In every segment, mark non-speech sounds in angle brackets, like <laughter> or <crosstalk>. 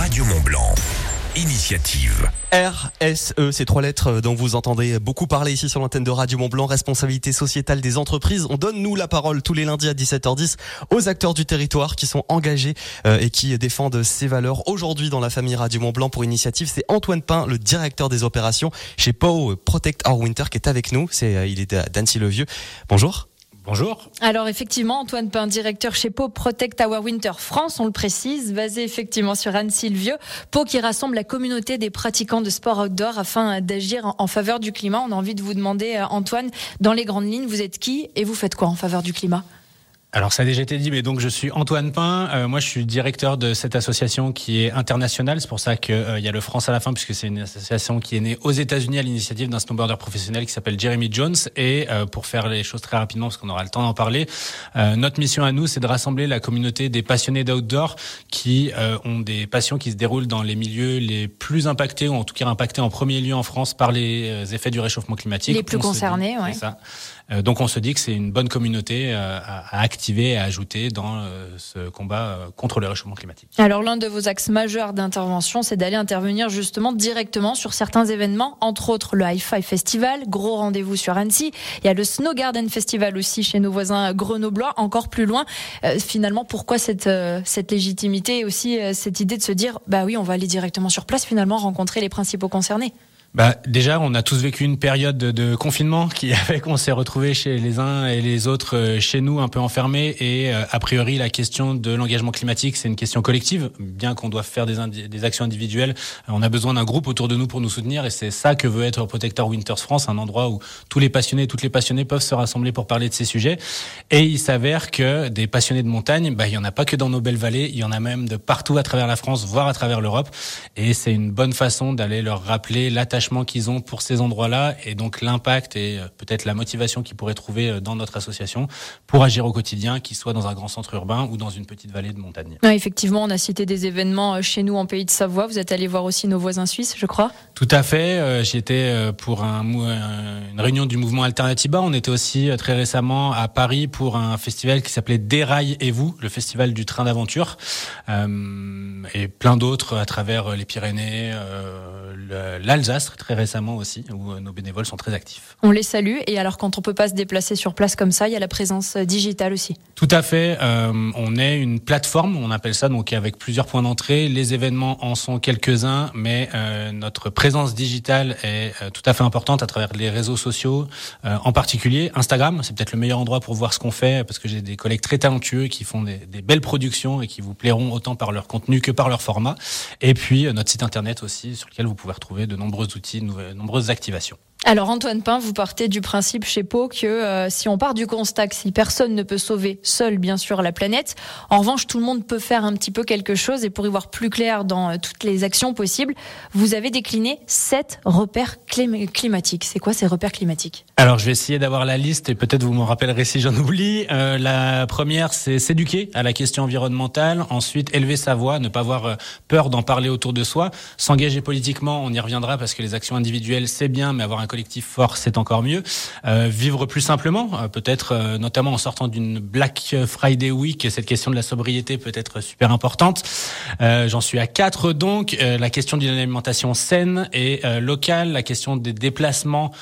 Radio Mont Blanc. Initiative. RSE, ces trois lettres dont vous entendez beaucoup parler ici sur l'antenne de Radio Mont Blanc, responsabilité sociétale des entreprises. On donne nous la parole tous les lundis à 17h10 aux acteurs du territoire qui sont engagés euh, et qui défendent ces valeurs. Aujourd'hui dans la famille Radio Mont Blanc pour initiative, c'est Antoine Pain, le directeur des opérations chez PO Protect Our Winter qui est avec nous. C'est euh, il est d'Annecy le Vieux. Bonjour. Bonjour. Alors effectivement, Antoine Pain, directeur chez Pau Protect Our Winter France, on le précise, basé effectivement sur Anne-Sylvieux, Pau qui rassemble la communauté des pratiquants de sport outdoor afin d'agir en faveur du climat. On a envie de vous demander, euh, Antoine, dans les grandes lignes, vous êtes qui et vous faites quoi en faveur du climat? Alors ça a déjà été dit, mais donc je suis Antoine Pain. Euh, moi, je suis directeur de cette association qui est internationale. C'est pour ça qu'il euh, y a le France à la fin, puisque c'est une association qui est née aux États-Unis à l'initiative d'un snowboarder professionnel qui s'appelle Jeremy Jones. Et euh, pour faire les choses très rapidement, parce qu'on aura le temps d'en parler, notre mission à nous, c'est de rassembler la communauté des passionnés d'outdoor qui ont des passions qui se déroulent dans les milieux les plus impactés, ou en tout cas impactés en premier lieu en France par les effets du réchauffement climatique. Les plus concernés, oui. Euh, donc on se dit que c'est une bonne communauté euh, à, activer et ajouter dans euh, ce combat contre le réchauffement climatique. Alors l'un de vos axes majeurs d'intervention, c'est d'aller intervenir justement directement sur certains événements, entre autres le Hi-Fi Festival, gros rendez-vous sur Annecy. Il y a le Snow Garden Festival aussi chez nos voisins grenoblois, encore plus loin. finalement, pourquoi cette, cette légitimité et aussi cette idée de se dire, bah oui, on va aller directement sur place, finalement rencontrer les principaux concernés? Bah, déjà, on a tous vécu une période de, confinement qui <laughs> a fait qu'on s'est retrouvés chez les uns et les autres euh, chez nous, un peu enfermés. Et euh, a priori, la question de l'engagement climatique, c'est une question collective. Bien qu'on doive faire des, des actions individuelles, euh, on a besoin d'un groupe autour de nous pour nous soutenir. Et c'est ça que veut être Protector Winters France, un endroit où tous les passionnés, toutes les passionnées peuvent se rassembler pour parler de ces sujets. Et il s'avère que des passionnés de montagne, bah, il y en a pas que dans nos belles vallées, il y en a même de partout à travers la France, voire à travers l'Europe. Et c'est une bonne façon d'aller leur rappeler l'attachement qu'ils ont pour ces endroits-là et donc l'impact et euh, peut-être la motivation qu'ils pourraient trouver euh, dans notre association pour agir au quotidien, qu'ils soient dans un grand centre urbain ou dans une petite vallée de montagne. effectivement, on a cité des événements euh, chez nous en Pays de Savoie. Vous êtes allé voir aussi nos voisins suisses, je crois. Tout à fait. J'y étais pour un, une réunion du mouvement Alternatiba. On était aussi très récemment à Paris pour un festival qui s'appelait Dérail et vous, le festival du train d'aventure, et plein d'autres à travers les Pyrénées, l'Alsace très récemment aussi, où euh, nos bénévoles sont très actifs. On les salue. Et alors, quand on peut pas se déplacer sur place comme ça, il y a la présence euh, digitale aussi. Tout à fait. Euh, on est une plateforme, on appelle ça, donc avec plusieurs points d'entrée. Les événements en sont quelques-uns, mais notre présence digitale est tout à fait importante à travers les réseaux sociaux, en particulier Instagram. C'est peut-être le meilleur endroit pour voir ce qu'on fait, parce que j'ai des collègues très talentueux qui font des, des, belles productions et qui vous plairont autant par leur contenu que par leur format. Et puis notre site internet aussi, sur lequel vous pouvez retrouver de nombreux outils de nombreuses activations. Alors Antoine Pain, vous partez du principe chez Pau que euh, si on part du constat que si personne ne peut sauver seul bien sûr la planète, en revanche tout le monde peut faire un petit peu quelque chose et pour y voir plus clair dans euh, toutes les actions possibles, vous avez décliné sept repères climatiques. C'est quoi ces repères climatiques? Alors je vais essayer d'avoir la liste et peut-être vous m'en rappellerez si j'en oublie. Euh, la première c'est s'éduquer à la question environnementale, ensuite élever sa voix, ne pas avoir peur d'en parler autour de soi, s'engager politiquement, on y reviendra parce que les actions individuelles c'est bien mais avoir un collectif fort, c'est encore mieux. Euh, vivre plus simplement, euh, peut-être euh, notamment en sortant d'une Black Friday Week, cette question de la sobriété peut être super importante. J'en suis à quatre donc. la question d'une alimentation saine et locale, la question des déplacements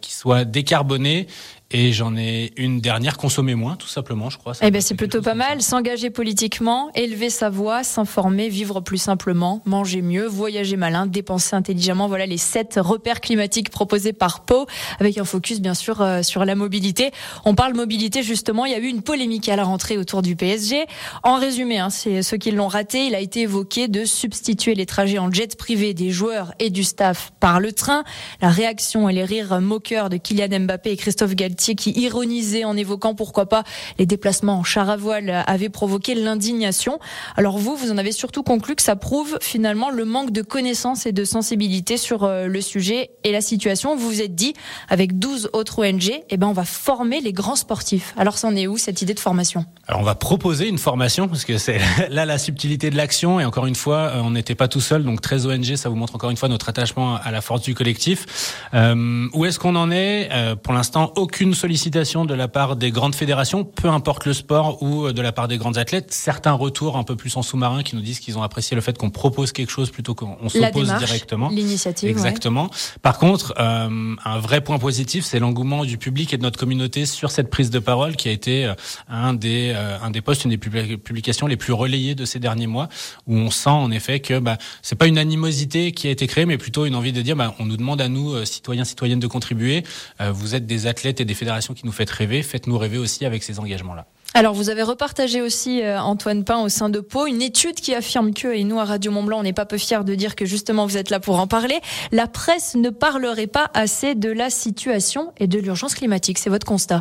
qui soient décarbonés et j'en ai une dernière, consommer moins, tout simplement, je crois. Eh ben, c'est plutôt pas mal. S'engager politiquement, élever sa voix, s'informer, vivre plus simplement, manger mieux, voyager malin, dépenser intelligemment. Voilà les sept repères climatiques proposés par Pau, avec un focus, bien sûr, euh, sur la mobilité. On parle mobilité, justement. Il y a eu une polémique à la rentrée autour du PSG. En résumé, hein, c'est ceux qui l'ont raté. Il a été évoqué de substituer les trajets en jet privé des joueurs et du staff par le train. La réaction et les rires moqueurs de Kylian Mbappé et Christophe Galtier qui ironisait en évoquant pourquoi pas les déplacements en char à voile avaient provoqué l'indignation. Alors vous, vous en avez surtout conclu que ça prouve finalement le manque de connaissances et de sensibilité sur euh, le sujet et la situation. Vous vous êtes dit, avec 12 autres ONG, eh ben on va former les grands sportifs. Alors c'en est où cette idée de formation? Alors on va proposer une formation parce que c'est <laughs> là la subtilité de l'action et encore une fois, euh, on n'était pas tout seul, donc 13 ONG, ça vous montre encore une fois notre attachement à la force du collectif. Euh, où est-ce qu'on en est? Pour l'instant, aucune aucune sollicitation de la part des grandes fédérations, peu importe le sport ou de la part des grandes athlètes. Certains retours un peu plus en sous-marin qui nous disent qu'ils ont apprécié le fait qu'on propose quelque chose plutôt qu'on s'oppose directement. L'initiative. Exactement. Par contre, euh, un vrai point positif, c'est l'engouement du public et de notre communauté sur cette prise de parole qui a été euh, un des euh, un des posts, une des publications les plus relayées de ces derniers mois, où on sent en effet que bah, c'est pas une animosité qui a été créée, mais plutôt une envie de dire, bah, on nous demande à nous, citoyens, citoyennes, de contribuer. vous êtes des athlètes et des fédérations qui nous faites rêver, faites-nous rêver aussi avec ces engagements-là. Alors, vous avez repartagé aussi, euh, Antoine Pain, au sein de Pau, une étude qui affirme que, et nous à Radio Mont Blanc, on n'est pas peu fiers de dire que justement vous êtes là pour en parler, la presse ne parlerait pas assez de la situation et de l'urgence climatique. C'est votre constat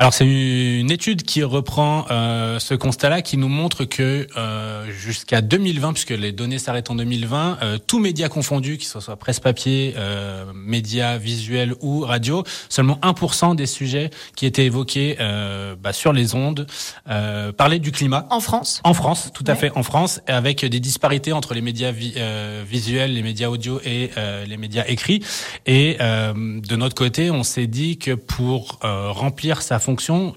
alors c'est une étude qui reprend euh, ce constat-là, qui nous montre que euh, jusqu'à 2020, puisque les données s'arrêtent en 2020, euh, tous médias confondus, qu'ils soient presse papier, euh, médias visuels ou radio, seulement 1% des sujets qui étaient évoqués euh, bah, sur les ondes euh, parlaient du climat. En France En France, tout à fait, en France, avec des disparités entre les médias visuels, les médias audio et les médias écrits. Et de notre côté, on s'est dit que pour remplir sa fonction fonction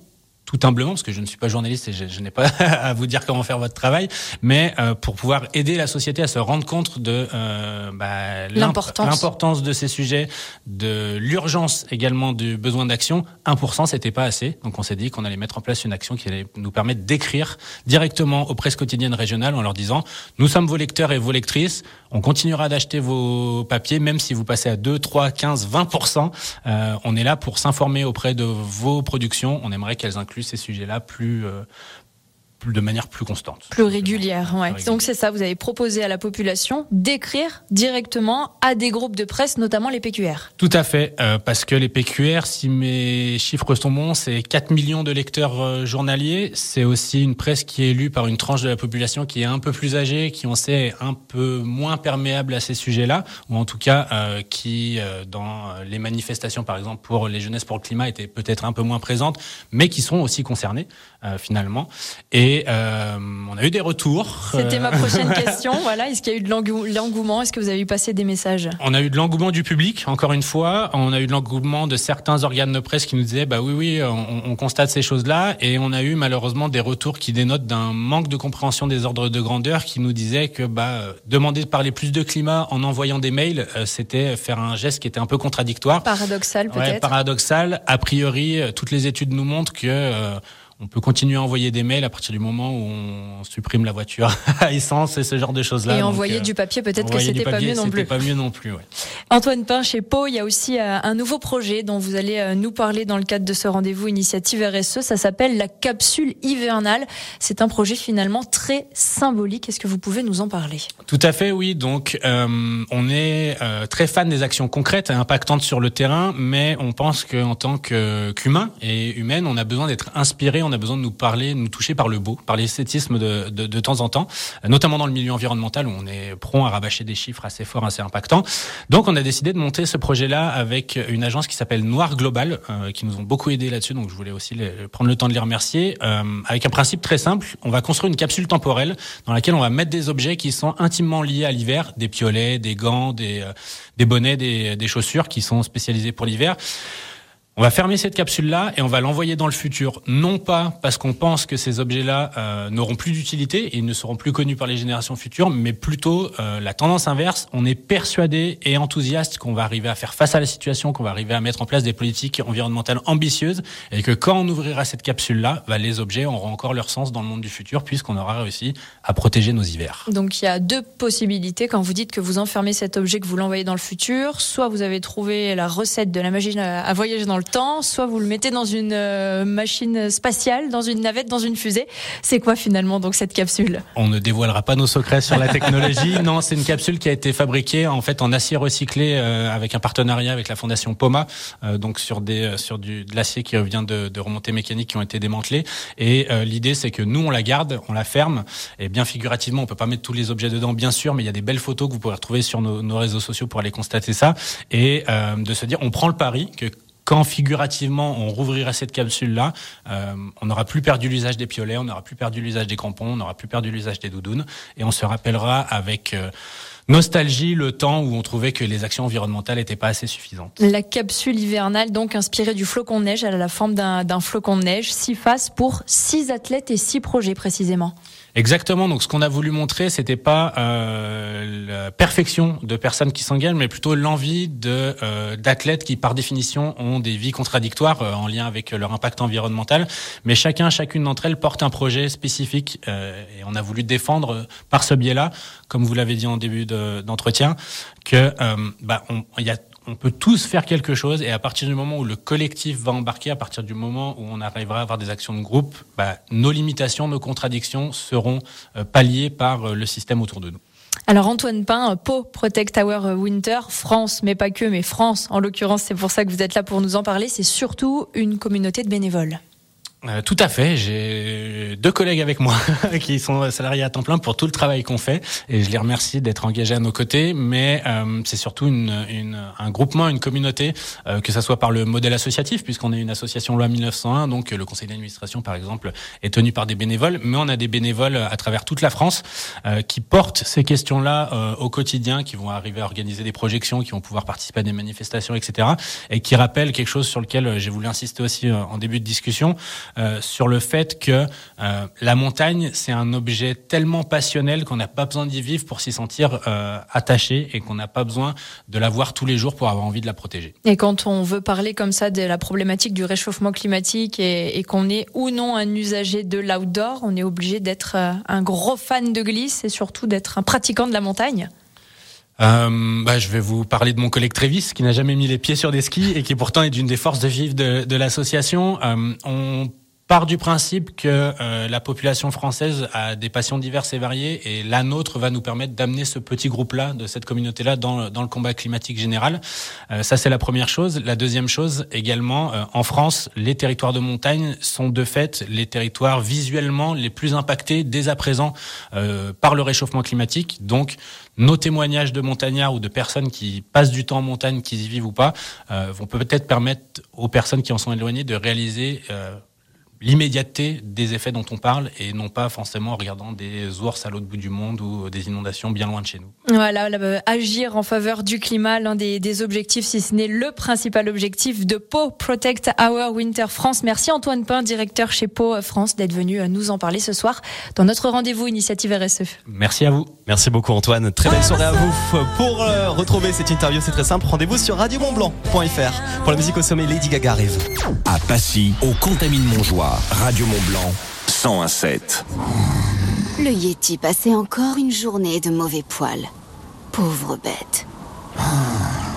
tout humblement, parce que je ne suis pas journaliste et je, n'ai pas <laughs> à vous dire comment faire votre travail, mais euh, pour pouvoir aider la société à se rendre compte de euh, bah, l'importance de ces sujets, de l'urgence également du besoin d'action, 1% c'était pas assez. Donc on s'est dit qu'on allait mettre en place une action qui allait nous permettre d'écrire directement aux presses quotidiennes régionales en leur disant nous sommes vos lecteurs et vos lectrices, on continuera d'acheter vos papiers même si vous passez à 2, 3, 15, 20%. Euh, on est là pour s'informer auprès de vos productions. On aimerait qu'elles incluent ces sujets-là plus, euh, de manière plus constante. Plus régulière, ouais. Donc c'est ça, vous avez proposé à la population d'écrire directement à des groupes de presse, notamment les PQR. Tout à fait, euh, parce que les PQR, si mes chiffres sont bons, c'est 4 millions de lecteurs euh, journaliers. C'est aussi une presse qui est lue par une tranche de la population qui est un peu plus âgée, qui on sait est un peu moins perméable à ces sujets-là, ou en tout cas euh, qui, dans les manifestations par exemple pour les jeunesses pour le climat, étaient peut-être un peu moins présentes, mais qui sont aussi concernées finalement. Et et euh, on a eu des retours. C'était ma prochaine <laughs> question. Voilà, est-ce qu'il y a eu de l'engouement? Est-ce que vous avez eu passer des messages? On a eu de l'engouement du public, encore une fois. On a eu de l'engouement de certains organes de presse qui nous disaient, bah oui, oui, on, on constate ces choses-là. Et on a eu malheureusement des retours qui dénotent d'un manque de compréhension des ordres de grandeur, qui nous disaient que bah demander de parler plus de climat en envoyant des mails, euh, c'était faire un geste qui était un peu contradictoire. Paradoxal peut-être. Ouais, paradoxal. A priori, euh, toutes les études nous montrent que on peut continuer à envoyer des mails à partir du moment où on supprime la voiture <laughs> à essence et ce genre de choses-là. Et envoyer euh, du papier, peut-être que c'était pas mieux non plus. pas mieux non plus, ouais. Antoine Pain, chez Pau, il y a aussi euh, un nouveau projet dont vous allez euh, nous parler dans le cadre de ce rendez-vous initiative RSE. Ça s'appelle la capsule hivernale. C'est un projet finalement très symbolique. Est-ce que vous pouvez nous en parler? Tout à fait, oui. Donc, on est très fan des actions concrètes et impactantes sur le terrain, mais on pense qu'en tant qu'humain et humaine, on a besoin d'être inspiré on a besoin de nous parler, de nous toucher par le beau, par l'esthétisme de, de, de, temps en temps, notamment dans le milieu environnemental où on est prompt à rabâcher des chiffres assez forts, assez impactants. Donc on a décidé de monter ce projet-là avec une agence qui s'appelle Noir Global, euh, qui nous ont beaucoup aidé là-dessus, donc je voulais aussi prendre le temps de les remercier, euh, avec un principe très simple, on va construire une capsule temporelle dans laquelle on va mettre des objets qui sont intimement liés à l'hiver, des piolets, des gants, des, euh, des bonnets, des, des chaussures qui sont spécialisés pour l'hiver. On va fermer cette capsule-là et on va l'envoyer dans le futur, non pas parce qu'on pense que ces objets-là euh, n'auront plus d'utilité et ne seront plus connus par les générations futures, mais plutôt euh, la tendance inverse. On est persuadé et enthousiaste qu'on va arriver à faire face à la situation, qu'on va arriver à mettre en place des politiques environnementales ambitieuses et que quand on ouvrira cette capsule-là, bah, les objets auront encore leur sens dans le monde du futur puisqu'on aura réussi à protéger nos hivers. Donc il y a deux possibilités quand vous dites que vous enfermez cet objet, que vous l'envoyez dans le futur. Soit vous avez trouvé la recette de la machine à voyager dans le temps, soit vous le mettez dans une euh, machine spatiale, dans une navette, dans une fusée. C'est quoi finalement donc cette capsule? On ne dévoilera pas nos secrets sur la technologie. <laughs> non, c'est une capsule qui a été fabriquée en fait en acier recyclé euh, avec un partenariat avec la fondation Poma, euh, donc sur des sur du de l'acier qui vient de, de remontées mécaniques qui ont été démantelées. Et l'idée c'est que nous on la garde, on la ferme. Et bien figurativement, on peut pas mettre tous les objets dedans, bien sûr, mais il y a des belles photos que vous pourrez retrouver sur nos, nos réseaux sociaux pour aller constater ça et de se dire on prend le pari que quand figurativement on rouvrira cette capsule-là, euh, on n'aura plus perdu l'usage des piolets, on n'aura plus perdu l'usage des crampons, on n'aura plus perdu l'usage des doudounes, et on se rappellera avec euh, nostalgie le temps où on trouvait que les actions environnementales n'étaient pas assez suffisantes. La capsule hivernale, donc inspirée du flocon de neige, elle a la forme d'un flocon de neige, six faces pour six athlètes et six projets précisément. Exactement. Donc, ce qu'on a voulu montrer, c'était pas euh, la perfection de personnes qui s'engagent, mais plutôt l'envie de euh, d'athlètes qui, par définition, ont des vies contradictoires euh, en lien avec leur impact environnemental. Mais chacun, chacune d'entre elles porte un projet spécifique, euh, et on a voulu défendre par ce biais-là, comme vous l'avez dit en début d'entretien, que bah, il y a on peut tous faire quelque chose et à partir du moment où le collectif va embarquer, à partir du moment où on arrivera à avoir des actions de groupe, bah, nos limitations, nos contradictions seront euh, palliées par euh, le système autour de nous. Alors Antoine Pain, Po Protect Our Winter, France, mais pas que, mais France, en l'occurrence, c'est pour ça que vous êtes là pour nous en parler, c'est surtout une communauté de bénévoles. Euh, tout à fait. J'ai deux collègues avec moi <laughs> qui sont salariés à temps plein pour tout le travail qu'on fait et je les remercie d'être engagés à nos côtés. Mais euh, c'est surtout une, une, un groupement, une communauté, euh, que ça soit par le modèle associatif, puisqu'on est une association loi 1901, donc le conseil d'administration par exemple est tenu par des bénévoles, mais on a des bénévoles à travers toute la France qui portent ces questions-là au quotidien, qui vont arriver à organiser des projections, qui vont pouvoir participer à des manifestations, etc. Et qui rappellent quelque chose sur lequel j'ai voulu insister aussi en début de discussion. Euh, sur le fait que euh, la montagne, c'est un objet tellement passionnel qu'on n'a pas besoin d'y vivre pour s'y sentir euh, attaché et qu'on n'a pas besoin de la voir tous les jours pour avoir envie de la protéger. Et quand on veut parler comme ça de la problématique du réchauffement climatique et, et qu'on est ou non un usager de l'outdoor, on est obligé d'être un gros fan de glisse et surtout d'être un pratiquant de la montagne euh, bah, je vais vous parler de mon collègue Trévis, qui n'a jamais mis les pieds sur des skis et qui pourtant est d'une des forces de vivre de, de l'association. Euh, on part du principe que euh, la population française a des passions diverses et variées et la nôtre va nous permettre d'amener ce petit groupe-là, de cette communauté-là, dans, dans le combat climatique général. Euh, ça, c'est la première chose. La deuxième chose, également, euh, en France, les territoires de montagne sont de fait les territoires visuellement les plus impactés dès à présent par le réchauffement climatique. Donc, nos témoignages de montagnards ou de personnes qui passent du temps en montagne, qui y vivent ou pas, vont peut-être permettre aux personnes qui en sont éloignées de réaliser l'immédiateté des effets dont on parle et non pas forcément en regardant des ours à l'autre bout du monde ou des inondations bien loin de chez nous. Voilà, agir en faveur du climat, l'un des, des, objectifs, si ce n'est le principal objectif de Pau Protect Our Winter France. Merci Antoine Pain, directeur chez Pau France, d'être venu nous en parler ce soir dans notre rendez-vous Initiative RSE. Merci à vous. Merci beaucoup Antoine. Très belle soirée à vous. Pour euh, retrouver cette interview, c'est très simple. Rendez-vous sur radiomontblanc.fr. Pour la musique au sommet, Lady Gaga arrive. À Passy, au Contamine Montjoie. Radio Mont Blanc 1017. Le Yeti passait encore une journée de mauvais poils. Pauvre bête.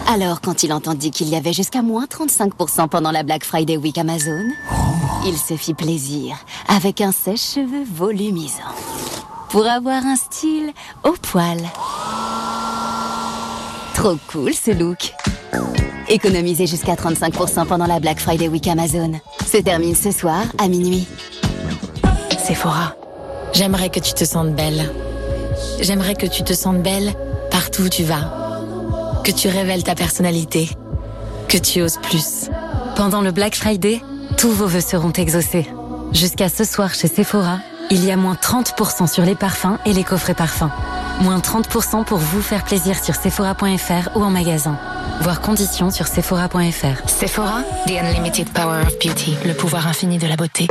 Alors, quand il entendit qu'il y avait jusqu'à moins 35% pendant la Black Friday Week Amazon, il se fit plaisir avec un sèche-cheveux volumisant. Pour avoir un style au poil. Trop cool ce look. Économisez jusqu'à 35% pendant la Black Friday Week Amazon. Se termine ce soir à minuit. Sephora, j'aimerais que tu te sentes belle. J'aimerais que tu te sentes belle partout où tu vas. Que tu révèles ta personnalité. Que tu oses plus. Pendant le Black Friday, tous vos vœux seront exaucés. Jusqu'à ce soir chez Sephora, il y a moins 30% sur les parfums et les coffrets parfums. Moins 30% pour vous faire plaisir sur sephora.fr ou en magasin. Voir conditions sur sephora.fr. Sephora, the unlimited power of beauty, le pouvoir infini de la beauté.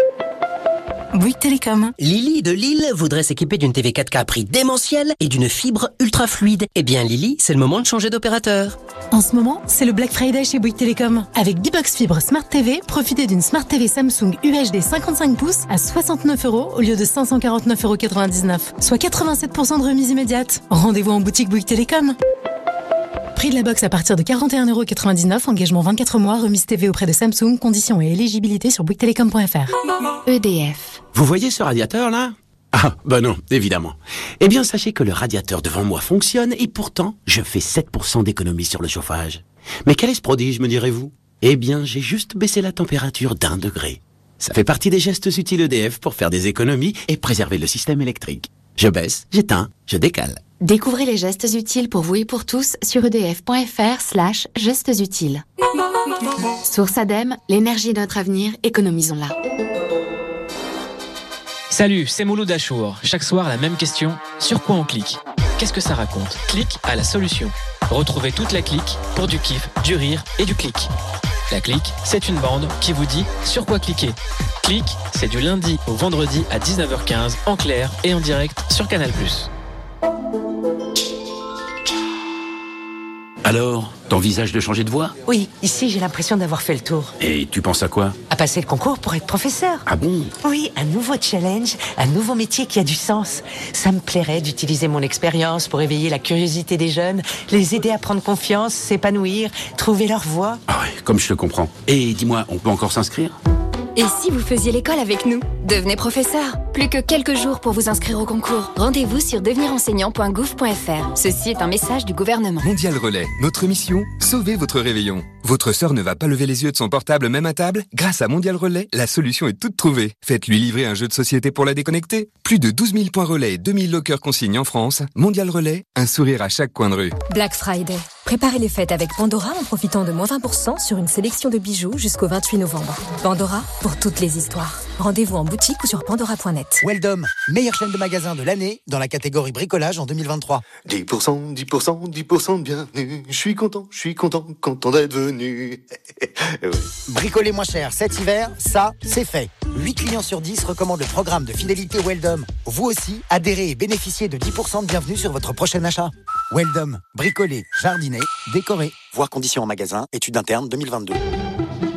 Bouygues Télécom. Lily de Lille voudrait s'équiper d'une TV 4K à prix démentiel et d'une fibre ultra fluide. Eh bien Lily, c'est le moment de changer d'opérateur. En ce moment, c'est le Black Friday chez Bouygues Télécom. Avec D-Box Fibre Smart TV, profitez d'une Smart TV Samsung UHD 55 pouces à 69 euros au lieu de 549,99 euros, soit 87% de remise immédiate. Rendez-vous en boutique Bouygues Télécom. Prix de la box à partir de 41,99€, engagement 24 mois, remise TV auprès de Samsung, conditions et éligibilité sur bouyguestelecom.fr. EDF. Vous voyez ce radiateur là? Ah, bah non, évidemment. Eh bien, sachez que le radiateur devant moi fonctionne et pourtant, je fais 7% d'économie sur le chauffage. Mais quel est ce prodige, me direz-vous? Eh bien, j'ai juste baissé la température d'un degré. Ça fait partie des gestes utiles EDF pour faire des économies et préserver le système électrique. Je baisse, j'éteins, je décale. Découvrez les gestes utiles pour vous et pour tous sur edf.fr slash gestes utiles. Source ADEME, l'énergie de notre avenir, économisons-la. Salut, c'est Mouloud Achour. Chaque soir, la même question, sur quoi on clique qu'est-ce que ça raconte Clic à la solution. Retrouvez toute la clique pour du kiff, du rire et du clic. La clique, c'est une bande qui vous dit sur quoi cliquer. Clic, c'est du lundi au vendredi à 19h15 en clair et en direct sur Canal+. Alors, t'envisages de changer de voie Oui, ici j'ai l'impression d'avoir fait le tour. Et tu penses à quoi À passer le concours pour être professeur. Ah bon Oui, un nouveau challenge, un nouveau métier qui a du sens. Ça me plairait d'utiliser mon expérience pour éveiller la curiosité des jeunes, les aider à prendre confiance, s'épanouir, trouver leur voie. Ah ouais, comme je te comprends. Et dis-moi, on peut encore s'inscrire? Et si vous faisiez l'école avec nous Devenez professeur. Plus que quelques jours pour vous inscrire au concours. Rendez-vous sur devenirenseignant.gouv.fr. Ceci est un message du gouvernement. Mondial Relais. Notre mission Sauver votre réveillon. Votre sœur ne va pas lever les yeux de son portable même à table Grâce à Mondial Relais, la solution est toute trouvée. Faites-lui livrer un jeu de société pour la déconnecter. Plus de 12 000 points relais et 2000 lockers consignes en France. Mondial Relais, un sourire à chaque coin de rue. Black Friday. Préparez les fêtes avec Pandora en profitant de moins 20% sur une sélection de bijoux jusqu'au 28 novembre. Pandora pour toutes les histoires. Rendez-vous en boutique ou sur pandora.net. Weldom, meilleure chaîne de magasins de l'année dans la catégorie bricolage en 2023. 10%, 10%, 10% de bienvenue. Je suis content, je suis content, content d'être venu. <laughs> Bricoler moins cher cet hiver, ça, c'est fait. 8 clients sur 10 recommandent le programme de fidélité Weldom. Vous aussi, adhérez et bénéficiez de 10% de bienvenue sur votre prochain achat. Weldom, bricoler, jardiner, décorer. Voir conditions en magasin, études interne 2022.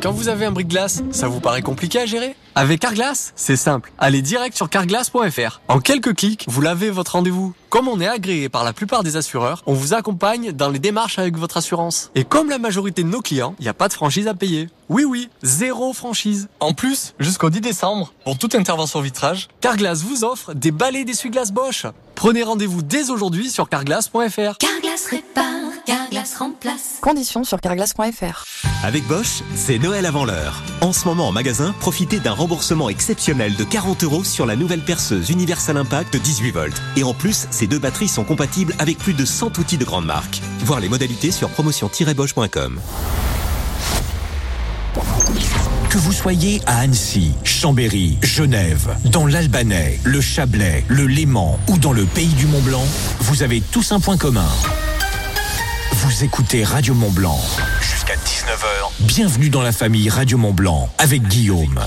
Quand vous avez un bric glace, ça vous paraît compliqué à gérer? Avec Carglass, c'est simple. Allez direct sur carglass.fr. En quelques clics, vous l'avez votre rendez-vous. Comme on est agréé par la plupart des assureurs, on vous accompagne dans les démarches avec votre assurance. Et comme la majorité de nos clients, il n'y a pas de franchise à payer. Oui oui, zéro franchise. En plus, jusqu'au 10 décembre, pour toute intervention vitrage, Carglass vous offre des balais d'essuie-glace Bosch. Prenez rendez-vous dès aujourd'hui sur carglass.fr. Carglass répare, Carglass remplace. Conditions sur carglass.fr. Avec Bosch, c'est Noël avant l'heure. En ce moment en magasin, profitez d'un remboursement exceptionnel de 40 euros sur la nouvelle perceuse Universal Impact 18 volts. Et en plus, ces deux batteries sont compatibles avec plus de 100 outils de grande marque. Voir les modalités sur promotion-bosch.com. Que vous soyez à Annecy, Chambéry, Genève, dans l'Albanais, le Chablais, le Léman ou dans le pays du Mont Blanc, vous avez tous un point commun. Vous écoutez Radio Mont Blanc. Jusqu'à 19h. Bienvenue dans la famille Radio Mont Blanc avec Guillaume.